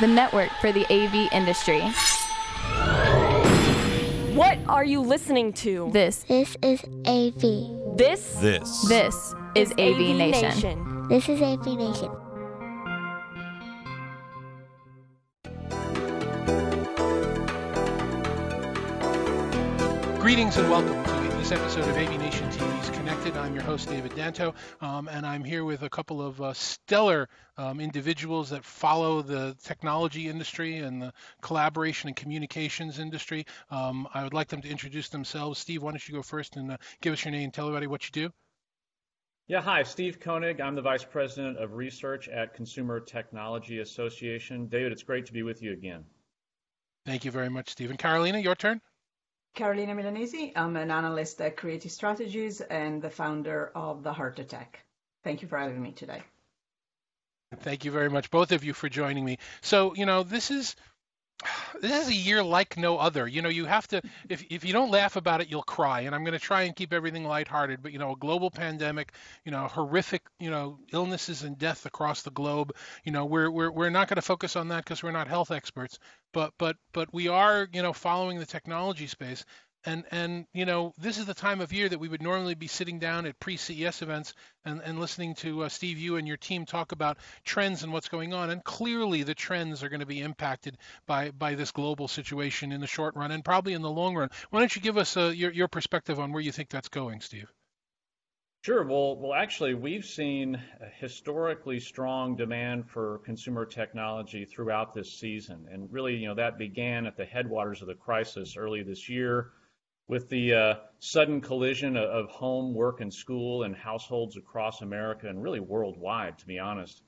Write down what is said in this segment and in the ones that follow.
the network for the AV industry. What are you listening to? This This is AV. This This. this is AV, Nation. This is AV Nation. Greetings and welcome to this episode of AV Nation TV's Connected. I'm your host, David Danto, um, and I'm here with a couple of uh, stellar um, individuals that follow the technology industry and the collaboration and communications industry. Um, I would like them to introduce themselves. Steve, why don't you go first and uh, give us your name and tell everybody what you do? Yeah, hi, Steve Koenig. I'm the Vice President of Research at Consumer Technology Association. David, it's great to be with you again. Thank you very much, Steve. And Carolina, your turn. Carolina Milanesi. I'm an analyst at Creative Strategies and the founder of the Heart of Tech. Thank you for having me today. Thank you very much, both of you, for joining me. So, you know, this is this is a year like no other. You know, you have to if if you don't laugh about it, you'll cry. And I'm going to try and keep everything lighthearted. But you know, a global pandemic, you know, horrific, you know, illnesses and death across the globe. You know, we're we're we're not going to focus on that because we're not health experts. But but but we are, you know, following the technology space. And and you know, this is the time of year that we would normally be sitting down at pre-CES events and, and listening to uh, Steve, you and your team talk about trends and what's going on. And clearly, the trends are going to be impacted by by this global situation in the short run and probably in the long run. Why don't you give us uh, your your perspective on where you think that's going, Steve? Sure. Well, well, actually, we've seen historically strong demand for consumer technology throughout this season, and really, you know, that began at the headwaters of the crisis early this year, with the uh, sudden collision of, home, work, and school, and households across America and really worldwide. To be honest,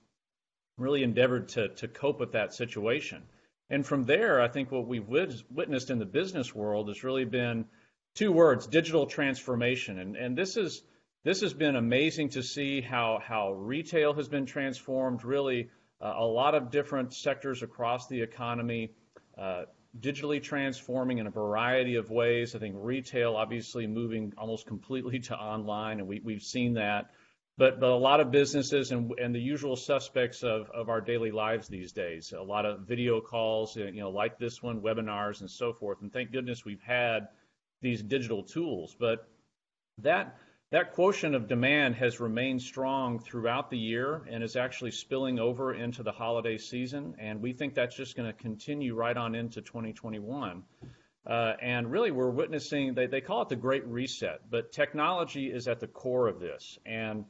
really endeavored to to cope with that situation, and from there, I think what we've wit- witnessed in the business world has really been two words: digital transformation, and and this is this has been amazing to see how, how retail has been transformed, really uh, a lot of different sectors across the economy, uh, digitally transforming in a variety of ways. I think retail obviously moving almost completely to online, and we, we've seen that. But, but a lot of businesses and, and the usual suspects of, of our daily lives these days, a lot of video calls, you know, like this one, webinars and so forth. And thank goodness we've had these digital tools. But that that quotient of demand has remained strong throughout the year and is actually spilling over into the holiday season, and we think that's just going to continue right on into 2021. Uh, and really, we're witnessing, they, they call it the Great Reset, but technology is at the core of this. And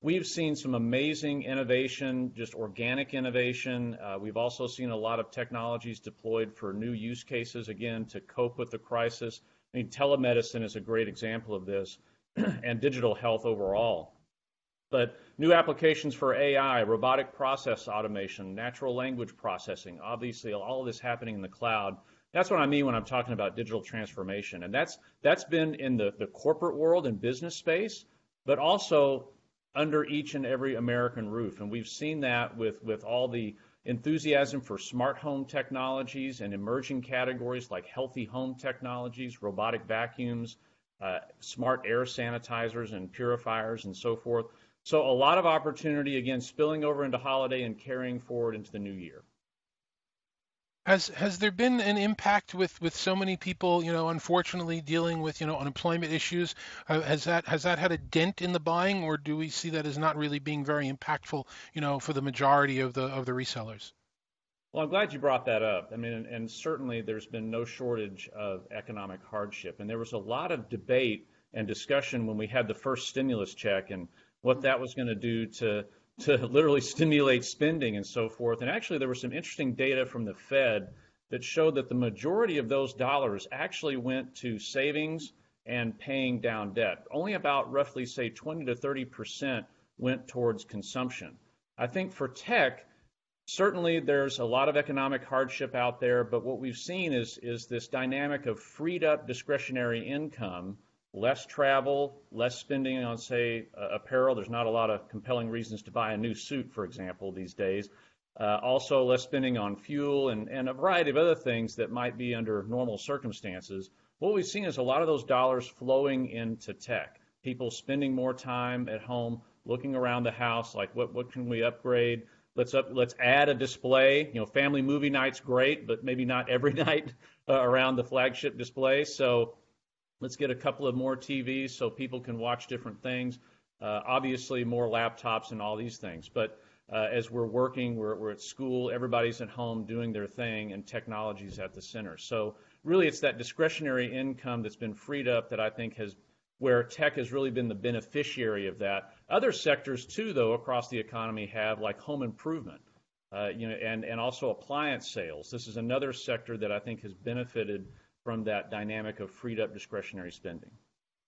we've seen some amazing innovation, just organic innovation. Uh, we've also seen a lot of technologies deployed for new use cases, again, to cope with the crisis. I mean, telemedicine is a great example of this and digital health overall. But new applications for AI, robotic process automation, natural language processing, obviously all of this happening in the cloud. That's what I mean when I'm talking about digital transformation. And that's that's been in the, the corporate world and business space, but also under each and every American roof. And we've seen that with, with all the enthusiasm for smart home technologies and emerging categories like healthy home technologies, robotic vacuums, uh, smart air sanitizers and purifiers and so forth. So a lot of opportunity again spilling over into holiday and carrying forward into the new year. Has has there been an impact with with so many people, you know, unfortunately dealing with you know unemployment issues? Uh, has that has that had a dent in the buying, or do we see that as not really being very impactful, you know, for the majority of the of the resellers? Well, I'm glad you brought that up. I mean, and, certainly there's been no shortage of economic hardship, and there was a lot of debate and discussion when we had the first stimulus check and what that was going to do to to literally stimulate spending and so forth. And actually, there was some interesting data from the Fed that showed that the majority of those dollars actually went to savings and paying down debt. Only about roughly, say, 20 to 30 percent went towards consumption. I think for tech, certainly there's a lot of economic hardship out there, but what we've seen is is this dynamic of freed up discretionary income less travel, less spending on, say, uh, apparel. There's not a lot of compelling reasons to buy a new suit, for example, these days. Uh, also, less spending on fuel and, and a variety of other things that might be under normal circumstances. What we've seen is a lot of those dollars flowing into tech. People spending more time at home, looking around the house, like what, what can we upgrade? Let's up, let's add a display. You know, family movie night's great, but maybe not every night uh, around the flagship display. So let's get a couple of more TVs so people can watch different things. Uh, obviously, more laptops and all these things. But uh, as we're working, we're, we're at school, everybody's at home doing their thing, and technology's at the center. So really, it's that discretionary income that's been freed up that I think has where tech has really been the beneficiary of that. Other sectors too, though, across the economy have like home improvement, uh, you know, and and also appliance sales. This is another sector that I think has benefited from that dynamic of freed up discretionary spending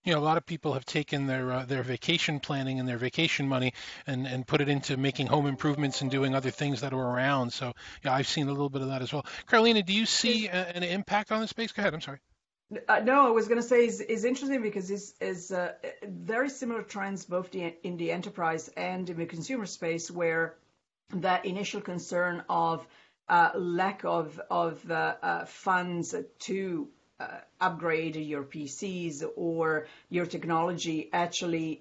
you know, a lot of people have taken their uh, their vacation planning and their vacation money and, and put it into making home improvements and doing other things that are around. So, yeah, I've seen a little bit of that as well. Carolina, do you see a, an impact on the space? Go ahead. I'm sorry. Uh, no, I was going to say is is interesting because it's is uh, very similar trends both the, in the enterprise and in the consumer space, where that initial concern of uh, lack of of uh, uh, funds to uh, upgrade your PCs or your technology actually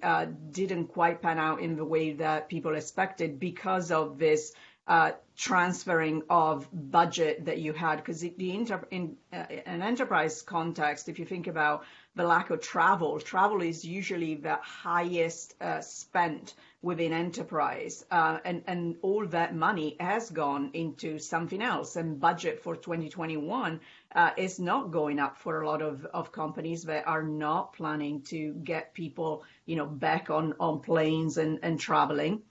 didn't quite pan out in the way that people expected because of this uh, transferring of budget that you had. Because the inter- in uh, an enterprise context, if you think about the lack of travel, travel is usually the highest uh, spent within enterprise. Uh, and, and all that money has gone into something else. And budget for 2021 uh, is not going up for a lot of, of companies that are not planning to get people, you know, back on, on planes and, and traveling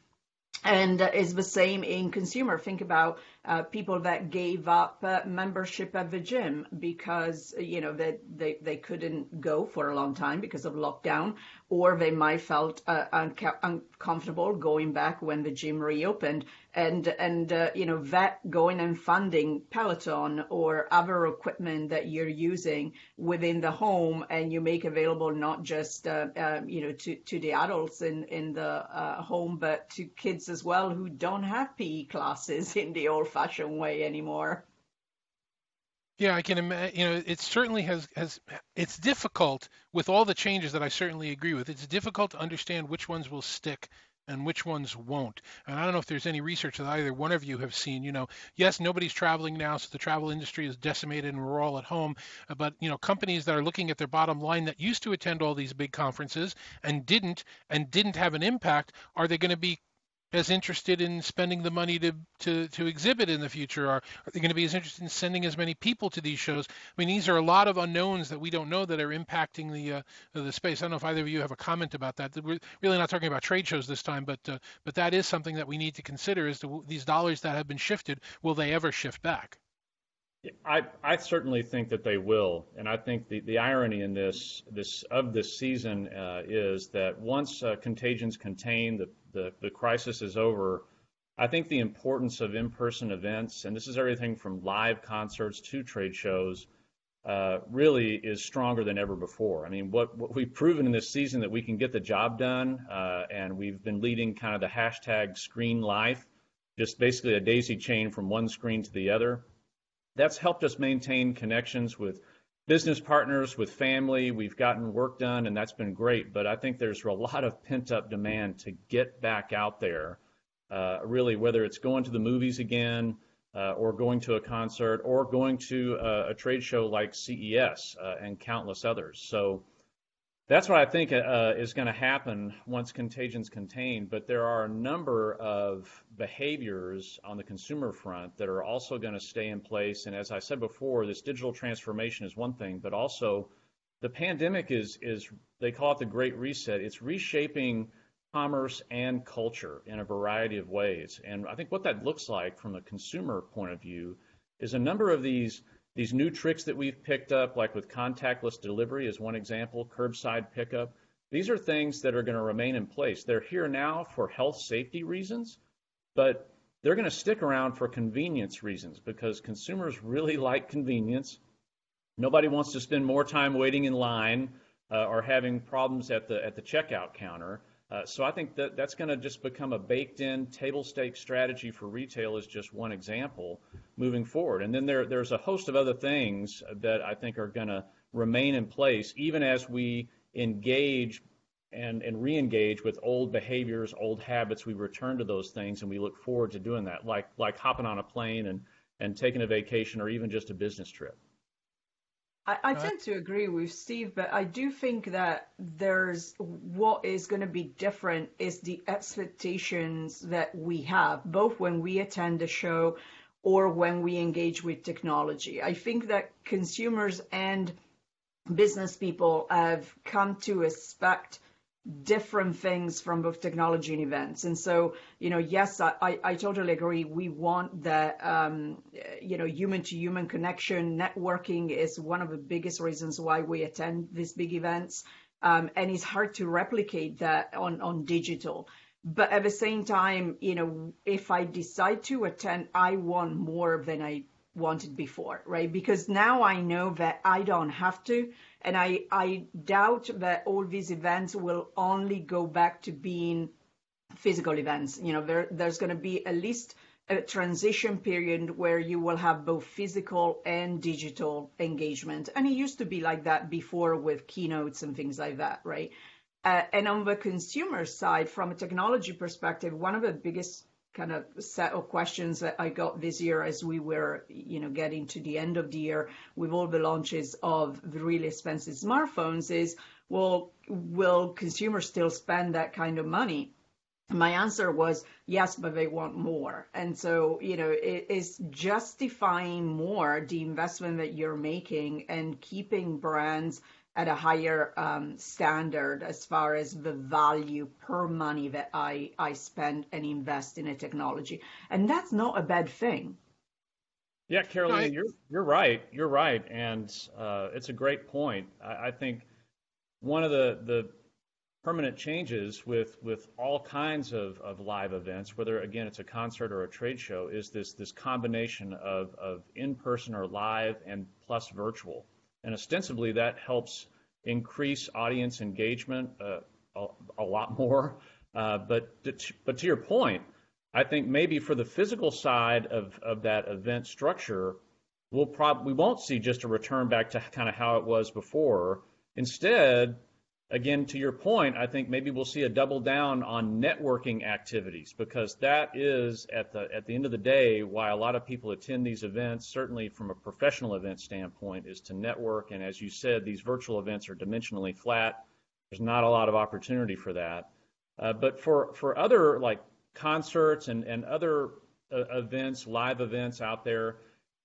and uh, is the same in consumer. Think about uh, people that gave up uh, membership at the gym because you know that they, they couldn't go for a long time because of lockdown, or they might felt uh, uncomfortable going back when the gym reopened. And and uh, you know that going and funding peloton or other equipment that you're using within the home and you make available not just uh, uh, you know to to the adults in in the uh, home but to kids as well who don't have PE classes in the old fashioned way anymore yeah, I can imagine. You know, it certainly has has. It's difficult with all the changes that I certainly agree with. It's difficult to understand which ones will stick and which ones won't. And I don't know if there's any research that either one of you have seen. You know, yes, nobody's traveling now, so the travel industry is decimated and we're all at home. But, you know, companies that are looking at their bottom line that used to attend all these big conferences and didn't and didn't have an impact, are they going to be as interested in spending the money to, to, to exhibit in the future? Are, are they going to be as interested in sending as many people to these shows? I mean, these are a lot of unknowns that we don't know that are impacting the uh, the space. I don't know if either of you have a comment about that. We're really not talking about trade shows this time, but uh, but that is something that we need to consider: is to, these dollars that have been shifted, will they ever shift back? I, I certainly think that they will, and I think the, the irony in this this of this season uh, is that once uh, contagions contained, the, the the crisis is over. I think the importance of in-person events, and this is everything from live concerts to trade shows, uh, really is stronger than ever before. I mean, what, what we've proven in this season that we can get the job done, uh, and we've been leading kind of the hashtag screen life, just basically a daisy chain from one screen to the other. That's helped us maintain connections with business partners, with family. We've gotten work done, and that's been great. But I think there's a lot of pent up demand to get back out there, uh, really, whether it's going to the movies again. Uh, or going to a concert, or going to a, a trade show like CES uh, and countless others. So that's what I think uh, is going to happen once contagion's contained. But there are a number of behaviors on the consumer front that are also going to stay in place. And as I said before, this digital transformation is one thing, but also the pandemic is is they call it the Great Reset. It's reshaping commerce and culture in a variety of ways. And I think what that looks like from a consumer point of view is a number of these these new tricks that we've picked up, like with contactless delivery is one example, curbside pickup, these are things that are going to remain in place. They're here now for health safety reasons, but they're going to stick around for convenience reasons because consumers really like convenience. Nobody wants to spend more time waiting in line uh, or having problems at the at the checkout counter. Uh, so I think that that's going to just become a baked-in table stake strategy for retail is just one example moving forward. And then there, there's a host of other things that I think are going to remain in place even as we engage and, and re-engage with old behaviors, old habits. We return to those things and we look forward to doing that, like like hopping on a plane and, and taking a vacation or even just a business trip. I, I tend to agree with Steve, but I do think that there's what is going to be different is the expectations that we have, both when we attend a show or when we engage with technology. I think that consumers and business people have come to expect different things from both technology and events. And so, you know, yes, I, I, totally agree. We want that, um, you know, human to human connection. Networking is one of the biggest reasons why we attend these big events. Um, and it's hard to replicate that on, on digital. But at the same time, you know, if I decide to attend, I want more than I wanted before, right? Because now I know that I don't have to. And I, I doubt that all these events will only go back to being physical events. You know, there, there's going to be at least a transition period where you will have both physical and digital engagement. And it used to be like that before with keynotes and things like that, right? Uh, and on the consumer side, from a technology perspective, one of the biggest kind of set of questions that I got this year as we were, you know, getting to the end of the year with all the launches of the really expensive smartphones is, well, will consumers still spend that kind of money? My answer was yes, but they want more. And so, you know, it is justifying more the investment that you're making and keeping brands at a higher um, standard as far as the value per money that I, I spend and invest in a technology. And that's not a bad thing. Yeah, Carolina, you're you're right. You're right, and uh, it's a great point. I, I, think one of the the permanent changes with with all kinds of, of live events, whether again it's a concert or a trade show, is this this combination of of in person or live and plus virtual. And ostensibly, that helps increase audience engagement uh, a, a, lot more. Uh, but, but to your point, I think maybe for the physical side of, of that event structure, we'll prob- we won't see just a return back to kind of how it was before. Instead, again, to your point, I think maybe we'll see a double down on networking activities because that is at the at the end of the day why a lot of people attend these events. Certainly, from a professional event standpoint, is to network. And as you said, these virtual events are dimensionally flat. There's not a lot of opportunity for that. Uh, but for for other like concerts and and other uh, events, live events out there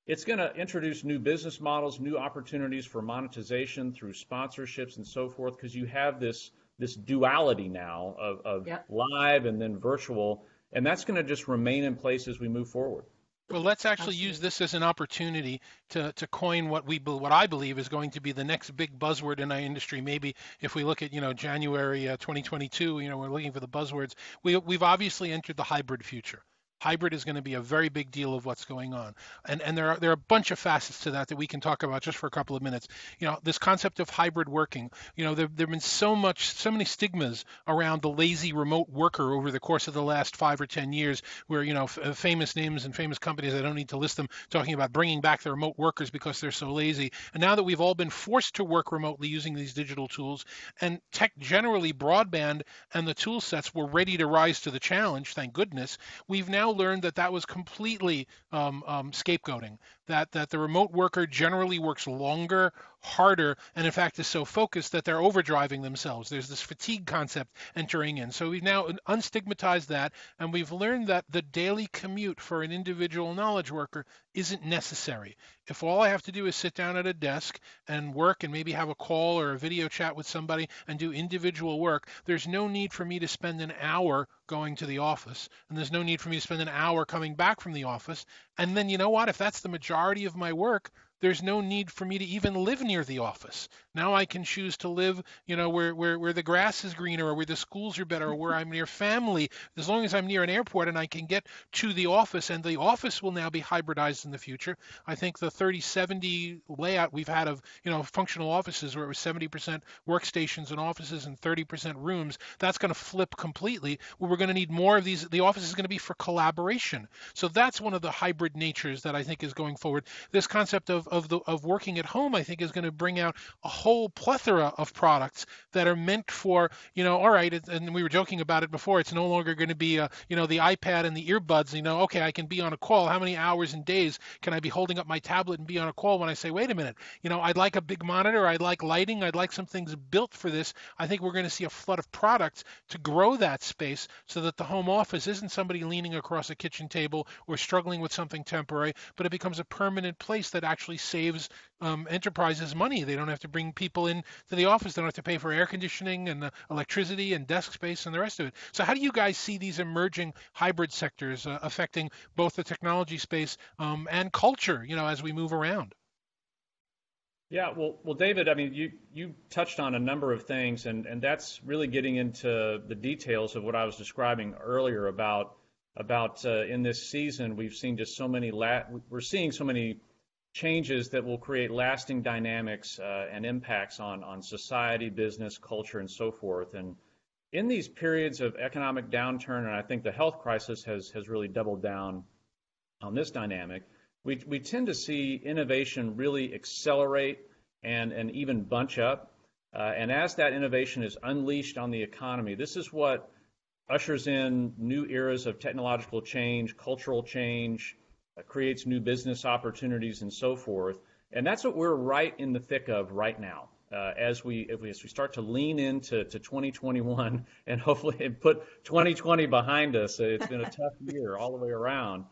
it's going to introduce new business models, new opportunities for monetization through sponsorships and so forth, because you have this this duality now of, of yep. live and then virtual, and that's going to just remain in place as we move forward. Well, let's actually Absolutely. use this as an opportunity to, to coin what we what I believe is going to be the next big buzzword in our industry. Maybe if we look at you know January uh, 2022, you know we're looking for the buzzwords. We we've obviously entered the hybrid future. Hybrid is going to be a very big deal of what's going on, and and there are there are a bunch of facets to that that we can talk about just for a couple of minutes. You know, this concept of hybrid working. You know, there there've been so much so many stigmas around the lazy remote worker over the course of the last five or ten years, where you know f- uh, famous names and famous companies I don't need to list them talking about bringing back the remote workers because they're so lazy. And now that we've all been forced to work remotely using these digital tools, and tech generally broadband and the tool sets were ready to rise to the challenge. Thank goodness. We've now now learned that that was completely um, um, scapegoating. That that the remote worker generally works longer, harder, and in fact is so focused that they're overdriving themselves. There's this fatigue concept entering in. So we've now unstigmatized that, and we've learned that the daily commute for an individual knowledge worker isn't necessary. If all I have to do is sit down at a desk and work and maybe have a call or a video chat with somebody and do individual work, there's no need for me to spend an hour going to the office, and there's no need for me to spend an hour coming back from the office. And then you know what? If that's the majority of my work, there's no need for me to even live near the office. Now I can choose to live, you know, where, where, where the grass is greener or where the schools are better or where I'm near family, as long as I'm near an airport and I can get to the office. And the office will now be hybridized in the future. I think the 3070 layout we've had of, you know, functional offices where it was 70% workstations and offices and 30% rooms, that's going to flip completely. We're going to need more of these. The office is going to be for collaboration. So that's one of the hybrid natures that I think is going forward. This concept of of the of working at home, I think, is going to bring out a whole plethora of products that are meant for, you know, all right, and we were joking about it before. It's no longer going to be, a, you know, the iPad and the earbuds. You know, okay, I can be on a call. How many hours and days can I be holding up my tablet and be on a call when I say, wait a minute, you know, I'd like a big monitor, I'd like lighting, I'd like some things built for this. I think we're going to see a flood of products to grow that space so that the home office isn't somebody leaning across a kitchen table or struggling with something temporary, but it becomes a permanent place that actually saves um, enterprises money. They don't have to bring people in to the office. They don't have to pay for air conditioning and uh, electricity and desk space and the rest of it. So how do you guys see these emerging hybrid sectors uh, affecting both the technology space um, and culture? You know, as we move around. Yeah, well, well, David, I mean, you you touched on a number of things, and and that's really getting into the details of what I was describing earlier about about uh, in this season we've seen just so many la- we're seeing so many changes that will create lasting dynamics uh, and impacts on on society, business, culture, and so forth. And in these periods of economic downturn, and I think the health crisis has has really doubled down on this dynamic. We we tend to see innovation really accelerate and and even bunch up. Uh, and as that innovation is unleashed on the economy, this is what ushers in new eras of technological change, cultural change, creates new business opportunities, and so forth. And that's what we're right in the thick of right now. Uh, as we as we start to lean into to 2021 and hopefully put 2020 behind us, it's been a tough year all the way around.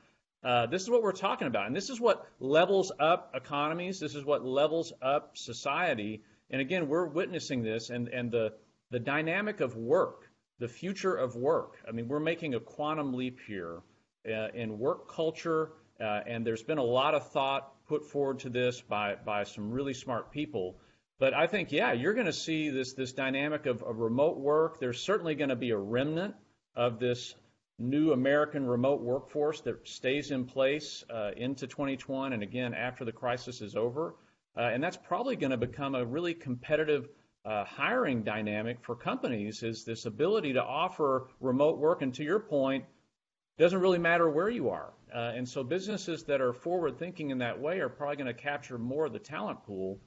Uh, this is what we're talking about, and this is what levels up economies. This is what levels up society. And again, we're witnessing this, and and the the dynamic of work the future of work. I mean, we're making a quantum leap here uh, in work culture, uh, and there's been a lot of thought put forward to this by, by some really smart people. But I think, yeah, you're going to see this, this dynamic of, of remote work. There's certainly going to be a remnant of this new American remote workforce that stays in place uh, into 2021 and again after the crisis is over. Uh, and that's probably going to become a really competitive uh, hiring dynamic for companies is this ability to offer remote work. And to your point, doesn't really matter where you are. Uh, and so businesses that are forward thinking in that way are probably going to capture more of the talent pool.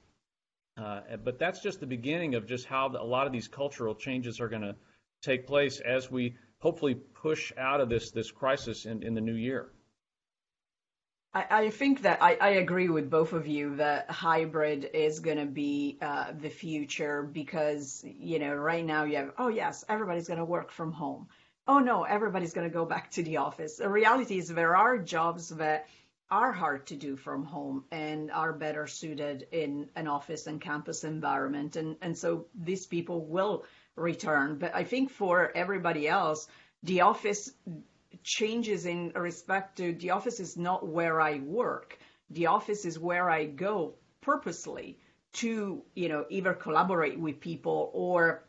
Uh, but that's just the beginning of just how the, a lot of these cultural changes are going to take place as we hopefully push out of this this crisis in, in the new year. I, think that I, I, agree with both of you that hybrid is going to be uh, the future because, you know, right now you have, oh, yes, everybody's going to work from home. Oh, no, everybody's going to go back to the office. The reality is there are jobs that are hard to do from home and are better suited in an office and campus environment. And, and so these people will return. But I think for everybody else, the office changes in respect to the office is not where I work. The office is where I go purposely to, you know, either collaborate with people or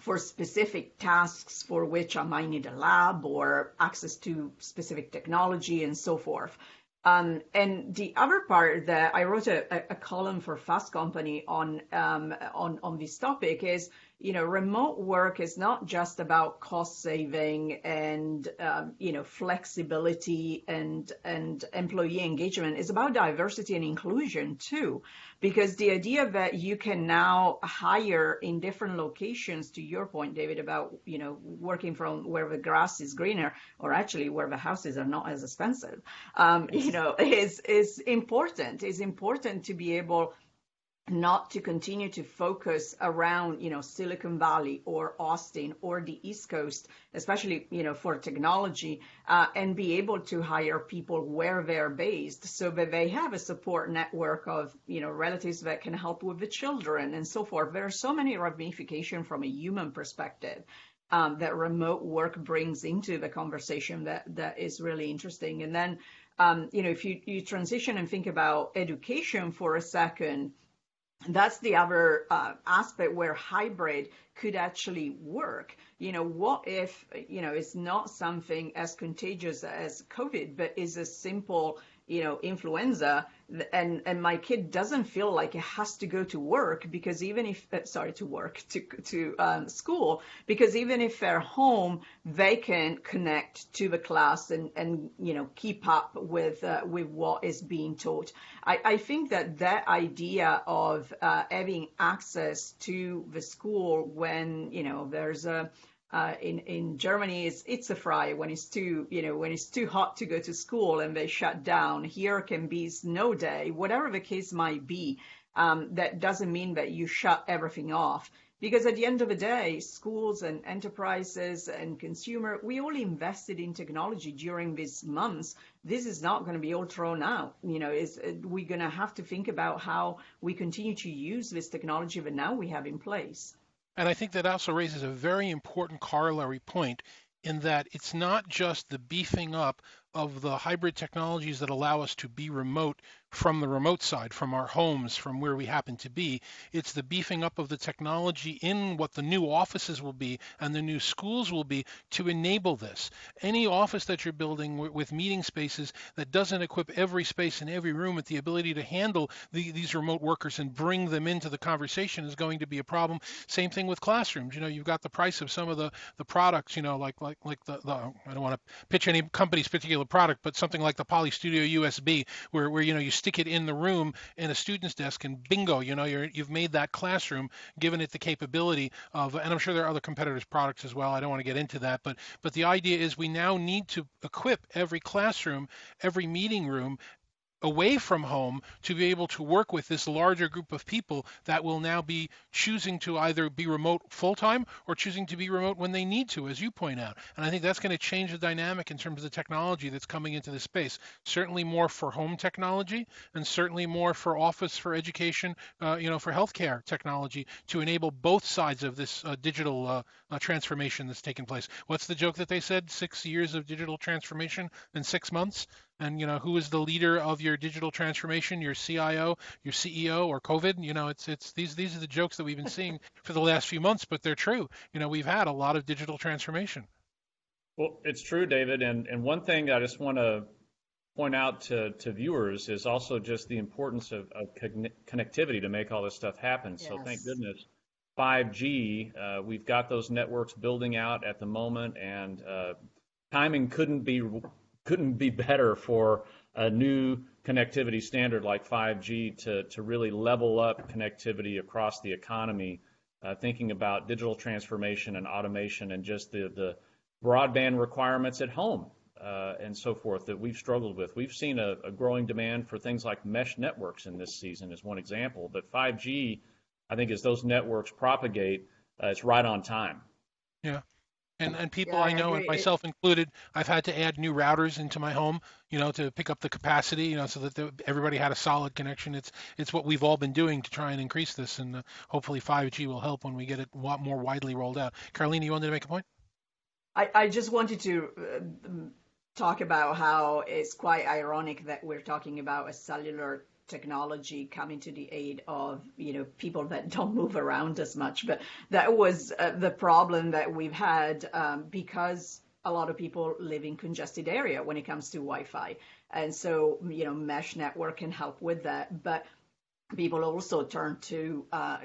for specific tasks for which I might need a lab or access to specific technology and so forth. Um, and the other part that I wrote a, a column for Fast Company on um, on on this topic is you know, remote work is not just about cost saving and um, you know flexibility and and employee engagement. It's about diversity and inclusion too, because the idea that you can now hire in different locations, to your point, David, about you know working from where the grass is greener, or actually where the houses are not as expensive, um, you know, is is important. It's important to be able not to continue to focus around, you know, Silicon Valley or Austin or the East Coast, especially, you know, for technology, uh, and be able to hire people where they're based so that they have a support network of, you know, relatives that can help with the children and so forth. There are so many ramifications from a human perspective. Um, that remote work brings into the conversation that that is really interesting. And then, um, you know, if you, you transition and think about education for a second, that's the other uh, aspect where hybrid could actually work. You know, what if, you know, it's not something as contagious as COVID, but is a simple, you know, influenza, and and my kid doesn't feel like it has to go to work because even if uh, sorry to work to to um, school because even if they're home, they can connect to the class and and you know keep up with uh, with what is being taught. I, I think that that idea of uh, having access to the school when you know there's a uh, in in Germany, it's it's a fry when it's too you know when it's too hot to go to school and they shut down. Here can be snow day, whatever the case might be. Um, that doesn't mean that you shut everything off because at the end of the day, schools and enterprises and consumer, we all invested in technology during these months. This is not going to be all thrown out. You know, is we're going to have to think about how we continue to use this technology that now we have in place. And I think that also raises a very important corollary point in that it's not just the beefing up of the hybrid technologies that allow us to be remote from the remote side, from our homes, from where we happen to be. It's the beefing up of the technology in what the new offices will be and the new schools will be to enable this. Any office that you're building with meeting spaces that doesn't equip every space in every room with the ability to handle the, these remote workers and bring them into the conversation is going to be a problem. Same thing with classrooms. You know, you've got the price of some of the, the products, you know, like like like the, the I don't want to pitch any company's particular product, but something like the Poly Studio USB, where where you know you stick it in the room in a student's desk, and bingo, you know, you have made that classroom, given it the capability of, and I'm sure there are other competitors' products as well. I don't want to get into that, but but the idea is we now need to equip every classroom, every meeting room away from home to be able to work with this larger group of people that will now be choosing to either be remote full time or choosing to be remote when they need to, as you point out. And I think that's going to change the dynamic in terms of the technology that's coming into the space. Certainly more for home technology, and certainly more for office, for education, uh, you know, for healthcare technology to enable both sides of this uh, digital uh, transformation that's taken place. What's the joke that they said? Six years of digital transformation in six months? And you know who is the leader of your digital transformation? Your cio your ceo or covid? You know it's it's these these are the jokes that we've been seeing for the last few months but they're true. You know we've had a lot of digital transformation. Well it's true david. And and one thing i just want to point out to, to viewers is also just the importance of, of connectivity to make all this stuff happen. Yes. so thank goodness 5g uh, we've got those networks building out at the moment and uh, timing couldn't be couldn't be better for a new connectivity standard like 5G to, to really level up connectivity across the economy, uh, thinking about digital transformation and automation and just the, the broadband requirements at home uh, and so forth that we've struggled with. We've seen a, a, growing demand for things like mesh networks in this season, as one example. But 5G, I think, as those networks propagate, uh, it's right on time. Yeah. And and people yeah, I know, and myself included, I've had to add new routers into my home, you know, to pick up the capacity, you know, so that the, everybody had a solid connection. It's it's what we've all been doing to try and increase this, and uh, hopefully 5G will help when we get it more widely rolled out. Carolina, you wanted to make a point? I, I just wanted to uh, talk about how it's quite ironic that we're talking about a cellular technology coming to the aid of you know people that don't move around as much. But that was uh, the problem that we've had um, because a lot of people live in congested area when it comes to wi-fi. And so you know mesh network can help with that. But people also turn to uh,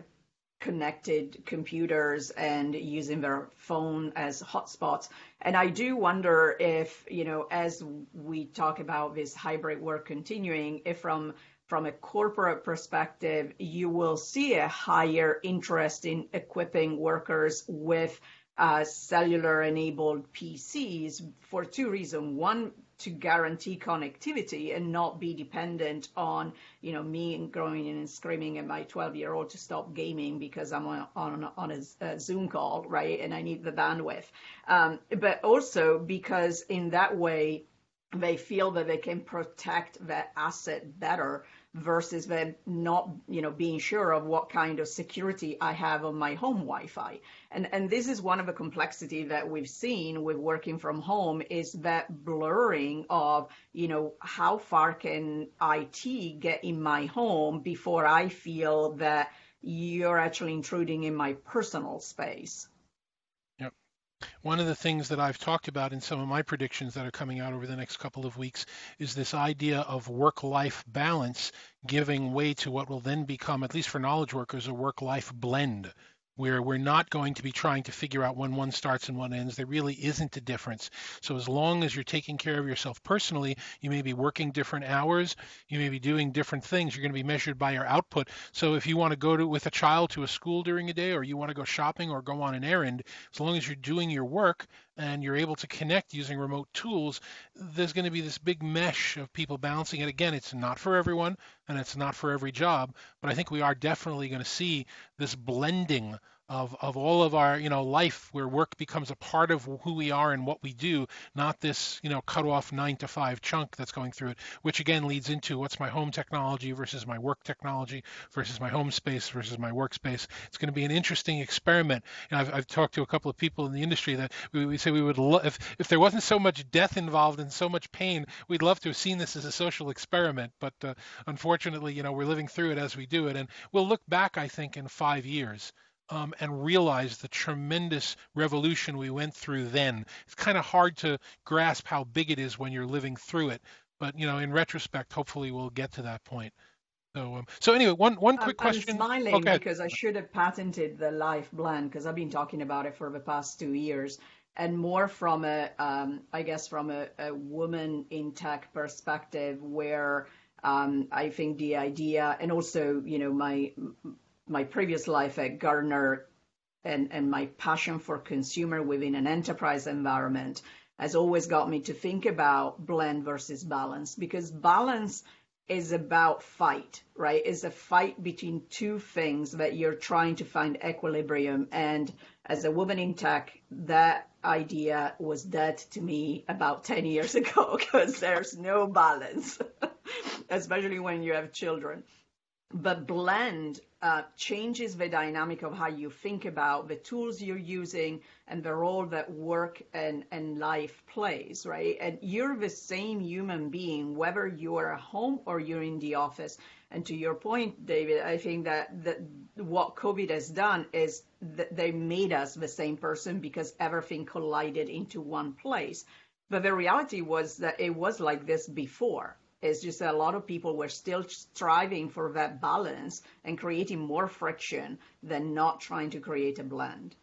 connected computers and using their phone as hotspots. And I do wonder if, you know, as we talk about this hybrid work continuing, if from from a corporate perspective, you will see a higher interest in equipping workers with uh, cellular enabled PCs for two reasons. One, to guarantee connectivity and not be dependent on, you know, me growing in and screaming at my 12 year old to stop gaming because I'm on, on, on a, a Zoom call, right? And I need the bandwidth. Um, but also because in that way, they feel that they can protect that asset better versus them not, you know, being sure of what kind of security I have on my home Wi-Fi. And and this is one of the complexity that we've seen with working from home is that blurring of, you know, how far can IT get in my home before I feel that you're actually intruding in my personal space. One of the things that I've talked about in some of my predictions that are coming out over the next couple of weeks is this idea of work-life balance giving way to what will then become, at least for knowledge workers, a work-life blend where we're not going to be trying to figure out when one starts and one ends. There really isn't a difference. So as long as you're taking care of yourself personally, you may be working different hours, you may be doing different things. You're going to be measured by your output. So if you want to go to with a child to a school during a day or you want to go shopping or go on an errand, as long as you're doing your work and you're able to connect using remote tools, there's going to be this big mesh of people balancing it. Again, it's not for everyone and it's not for every job, but I think we are definitely going to see this blending of, of all of our you know life where work becomes a part of who we are and what we do not this you know cut off nine to five chunk that's going through it which again leads into what's my home technology versus my work technology versus my home space versus my workspace. It's going to be an interesting experiment. And I've, I've talked to a couple of people in the industry that we, we say we would lo- if, if there wasn't so much death involved and so much pain we'd love to have seen this as a social experiment. But uh, unfortunately you know we're living through it as we do it. And we'll look back I think in five years um, and realize the tremendous revolution we went through then. It's kind of hard to grasp how big it is when you're living through it, but you know, in retrospect, hopefully we'll get to that point. So, um, so anyway, one one quick I'm, question. I'm smiling okay. because I should have patented the life blend because I've been talking about it for the past two years, and more from a, um, I guess, from a, a woman in tech perspective, where um, I think the idea, and also, you know, my my previous life at Gartner and, and my passion for consumer within an enterprise environment has always got me to think about blend versus balance because balance is about fight, right? It's a fight between two things that you're trying to find equilibrium. And as a woman in tech, that idea was dead to me about 10 years ago because there's no balance, especially when you have children. But blend uh, changes the dynamic of how you think about the tools you're using and the role that work and, and life plays, right? And you're the same human being, whether you're at home or you're in the office. And to your point, David, I think that, that what COVID has done is that they made us the same person because everything collided into one place. But the reality was that it was like this before it's just that a lot of people were still striving for that balance and creating more friction than not trying to create a blend.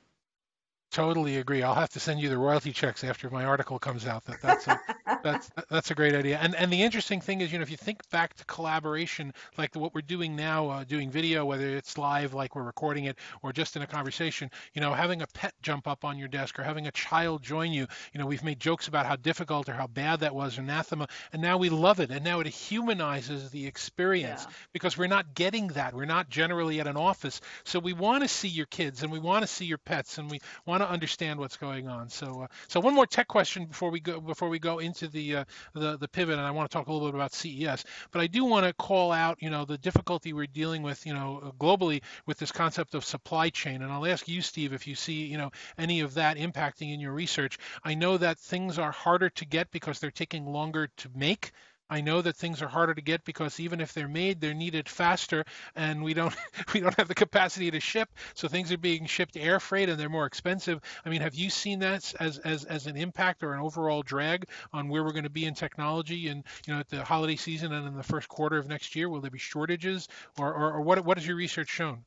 Totally agree. I'll have to send you the royalty checks after my article comes out. That that's a, that's that's a great idea. And and the interesting thing is, you know, if you think back to collaboration, like what we're doing now, uh, doing video, whether it's live, like we're recording it, or just in a conversation, you know, having a pet jump up on your desk or having a child join you. You know, we've made jokes about how difficult or how bad that was, anathema, and now we love it, and now it humanizes the experience yeah. because we're not getting that. We're not generally at an office, so we want to see your kids and we want to see your pets and we want to understand what's going on. So, uh, so one more tech question before we go before we go into the, uh, the the pivot, and I want to talk a little bit about CES. But I do want to call out, you know, the difficulty we're dealing with, you know, globally with this concept of supply chain. And I'll ask you, Steve, if you see, you know, any of that impacting in your research. I know that things are harder to get because they're taking longer to make. I know that things are harder to get because even if they're made, they're needed faster, and we don't we don't have the capacity to ship. So things are being shipped air freight, and they're more expensive. I mean, have you seen that as as as an impact or an overall drag on where we're going to be in technology, and you know, at the holiday season and in the first quarter of next year? Will there be shortages, or or, or what what has your research shown?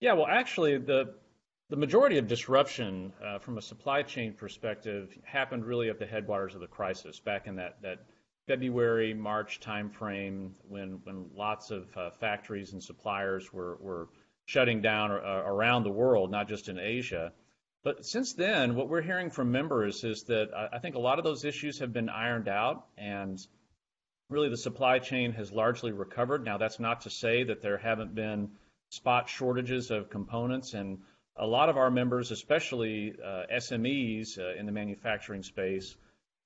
Yeah, well, actually, the the majority of disruption uh, from a supply chain perspective happened really at the headwaters of the crisis back in that that February, March timeframe when when lots of uh, factories and suppliers were were shutting down uh, around the world, not just in Asia. But since then, what we're hearing from members is that I think a lot of those issues have been ironed out, and really the supply chain has largely recovered. Now, that's not to say that there haven't been spot shortages of components, and a lot of our members, especially uh, SMEs uh, in the manufacturing space,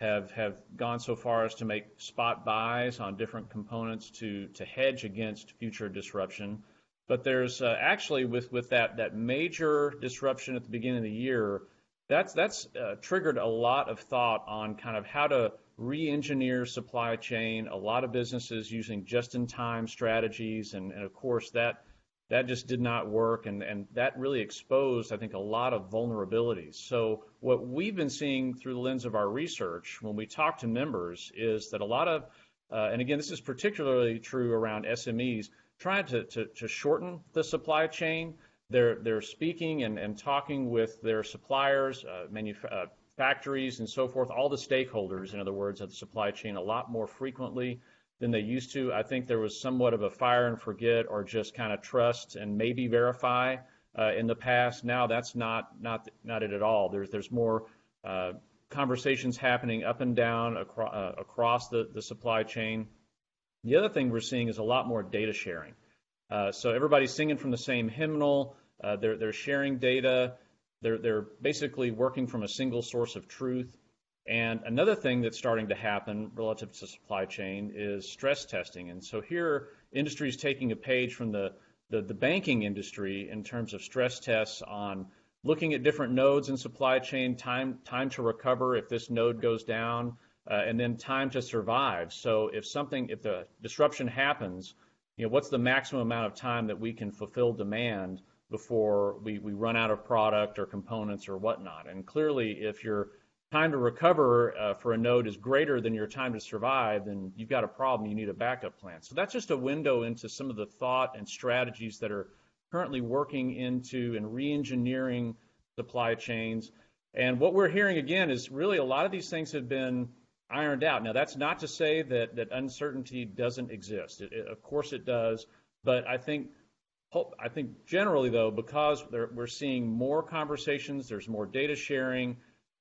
have have gone so far as to make spot buys on different components to to hedge against future disruption. But there's uh, actually with that that major disruption at the beginning of the year, that's that's uh, triggered a lot of thought on kind of how to re-engineer supply chain. A lot of businesses using just-in-time strategies, and of course that that just did not work, and, and that really exposed, I think, a lot of vulnerabilities. So what we've been seeing through the lens of our research when we talk to members is that a lot of, uh, and again, this is particularly true around SMEs, trying to, to, to shorten the supply chain. They're, they're speaking and, and talking with their suppliers, uh, manuf- uh, factories, and so forth, all the stakeholders, in other words, of the supply chain a lot more frequently than they used to. I think there was somewhat of a fire and forget or just kind of trust and maybe verify uh, in the past. Now that's not not not it at all. There's there's more uh, conversations happening up and down across, uh, across the, the supply chain. The other thing we're seeing is a lot more data sharing. Uh, so everybody's singing from the same hymnal. Uh, they're they're sharing data. They're they're basically working from a single source of truth. And another thing that's starting to happen relative to supply chain is stress testing. And so here, industry is taking a page from the, the, the, banking industry in terms of stress tests on looking at different nodes in supply chain, time, time to recover if this node goes down, uh, and then time to survive. So if something, if the disruption happens, you know, what's the maximum amount of time that we can fulfill demand before we, we run out of product or components or whatnot? And clearly, if you're time to recover uh, for a node is greater than your time to survive, then you've got a problem. You need a backup plan. So that's just a window into some of the thought and strategies that are currently working into and re-engineering supply chains. And what we're hearing again is really a lot of these things have been ironed out. Now that's not to say that that uncertainty doesn't exist. It, it, of course it does, but I think I think generally though, because we're seeing more conversations, there's more data sharing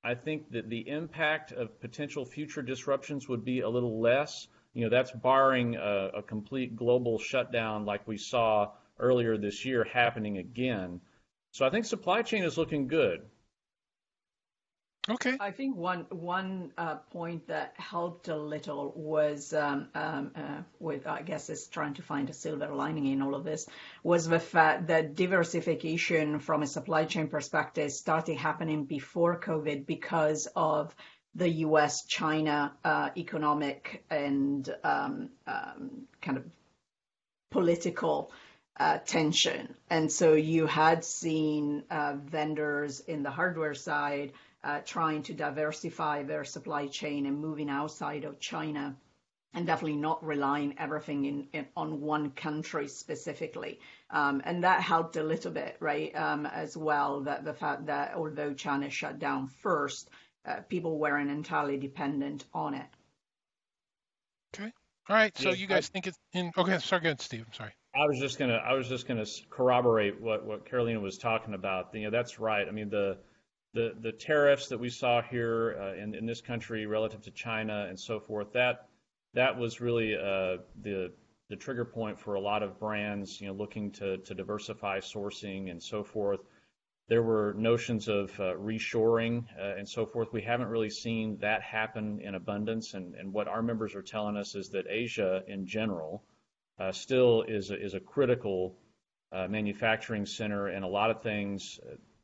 I think that the impact of potential future disruptions would be a little less. You know, that's barring a, a complete global shutdown like we saw earlier this year happening again. So I think supply chain is looking good. Okay. I think one one uh, point that helped a little was um, um, uh, with I guess is trying to find a silver lining in all of this was the fact that diversification from a supply chain perspective started happening before COVID because of the U.S. China uh, economic and um, um, kind of political. Uh, tension. And so you had seen uh, vendors in the hardware side trying to diversify their supply chain and moving outside of China and definitely not relying everything in, in on one country specifically. Um, and that helped a little bit, right, um, as well, that the fact that although China shut down first, uh, people weren't entirely dependent on it. Okay. All right. So yeah, you guys I, think it's in? Okay. Sorry, go ahead, Steve. I'm sorry. I was just gonna I was just gonna corroborate what what Carolina was talking about. You know, that's right. I mean, the the, the tariffs that we saw here uh, in, in this country relative to China and so forth, that that was really uh, the the trigger point for a lot of brands, you know, looking to to diversify sourcing and so forth. There were notions of uh, reshoring uh, and so forth. We haven't really seen that happen in abundance, and, and what our members are telling us is that Asia in general uh, still is a, is a critical uh, manufacturing center, and a lot of things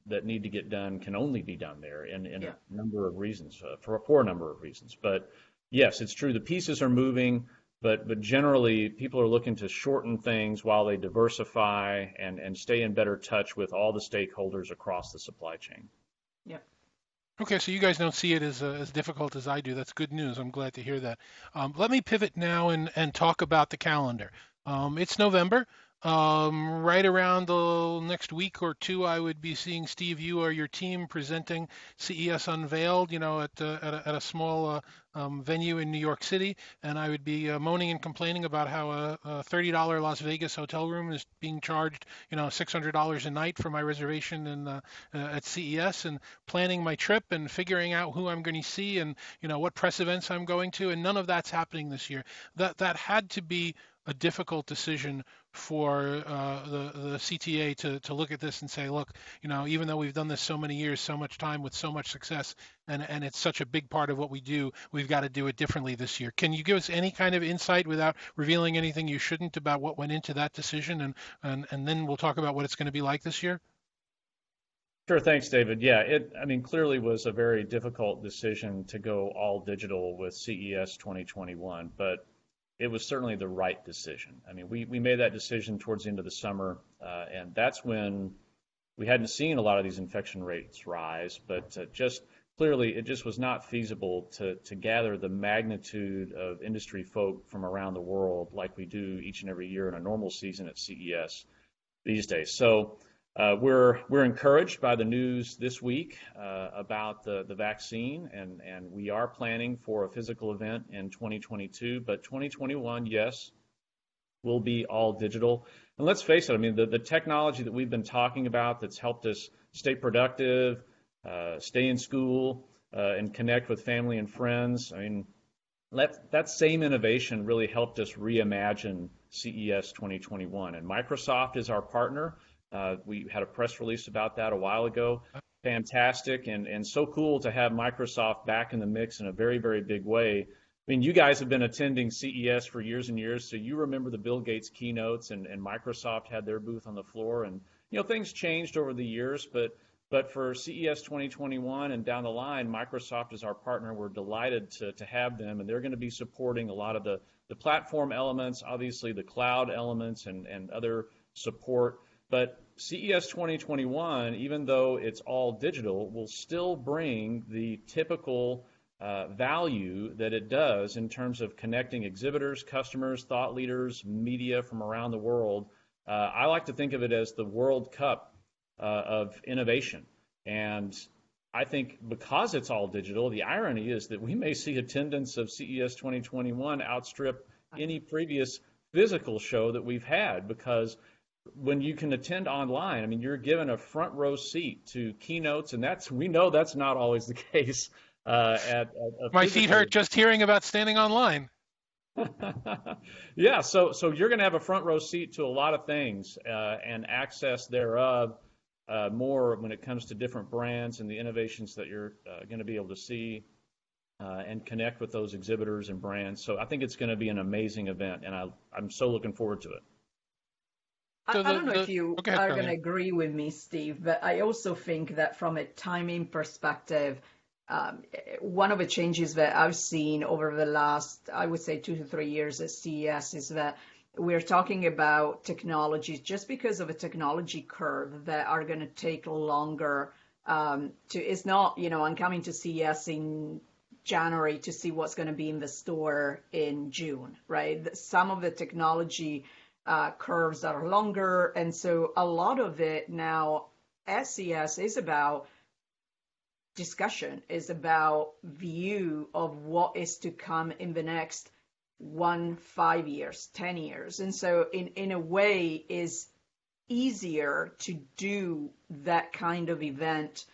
that need to get done can only be done there in, in yeah. a number of reasons, uh, for, for a number of reasons. But yes, it's true. The pieces are moving, but, but generally people are looking to shorten things while they diversify and, and stay in better touch with all the stakeholders across the supply chain. Yeah. Okay, so you guys don't see it as uh, as difficult as I do. That's good news. I'm glad to hear that. Um, let me pivot now and, and talk about the calendar. Um, it's November. Um, right around the next week or two, I would be seeing Steve, you or your team presenting CES Unveiled, you know, at, uh, at, a, at, a, small uh, um, venue in New York City. And I would be uh, moaning and complaining about how a, a, $30 Las Vegas hotel room is being charged, you know, $600 a night for my reservation in, uh, uh, at CES and planning my trip and figuring out who I'm going to see and, you know, what press events I'm going to. And none of that's happening this year. That, that had to be a difficult decision for uh, the the CTA to to look at this and say, look, you know, even though we've done this so many years, so much time with so much success, and and it's such a big part of what we do, we've got to do it differently this year. Can you give us any kind of insight without revealing anything you shouldn't about what went into that decision, and and and then we'll talk about what it's going to be like this year. Sure, thanks, David. Yeah, it, I mean, clearly was a very difficult decision to go all digital with CES 2021, but it was certainly the right decision. I mean, we, we made that decision towards the end of the summer, uh, and that's when we hadn't seen a lot of these infection rates rise, but uh, just clearly it just was not feasible to, to gather the magnitude of industry folk from around the world like we do each and every year in a normal season at CES these days. So uh, we're we're encouraged by the news this week uh, about the the vaccine, and and we are planning for a physical event in 2022. But 2021, yes, will be all digital. And let's face it, I mean the the technology that we've been talking about that's helped us stay productive, uh, stay in school, uh, and connect with family and friends. I mean that that same innovation really helped us reimagine CES 2021, and Microsoft is our partner. Uh, we had a press release about that a while ago. Fantastic and, so cool to have Microsoft back in the mix in a very, very big way. I mean, you guys have been attending CES for years and years, so you remember the Bill Gates keynotes and, Microsoft had their booth on the floor. And, you know, things changed over the years, but but for CES 2021 and down the line, Microsoft is our partner. We're delighted to, to have them, and they're going to be supporting a lot of the, the platform elements, obviously the cloud elements and, and other support. CES 2021, even though it's all digital, will still bring the typical uh, value that it does in terms of connecting exhibitors, customers, thought leaders, media from around the world. Uh, I like to think of it as the World Cup uh, of innovation. And I think because it's all digital, the irony is that we may see attendance of CES 2021 outstrip any previous physical show that we've had because when you can attend online, I mean, you're given a front row seat to keynotes, and that's we know that's not always the case. Uh, at, at my feet hurt just hearing about standing online. yeah, so so you're going to have a front row seat to a lot of things uh, and access thereof uh, more when it comes to different brands and the innovations that you're uh, going to be able to see uh, and connect with those exhibitors and brands. So I think it's going to be an amazing event, and I, I'm so looking forward to it. So the, I, don't know the, if you okay, are going to agree with me, Steve, but I also think that from a timing perspective, um, one of the changes that I've seen over the last, I would say, two to three years at CES is that we're talking about technologies just because of a technology curve that are going to take longer um, to. It's not, you know, I'm coming to CES in January to see what's going to be in the store in June, right? Some of the technology uh, curves that are longer. And so a lot of it now, CES is about discussion, is about view of what is to come in the next one, five years, 10 years. And so in, in a way is easier to do that kind of event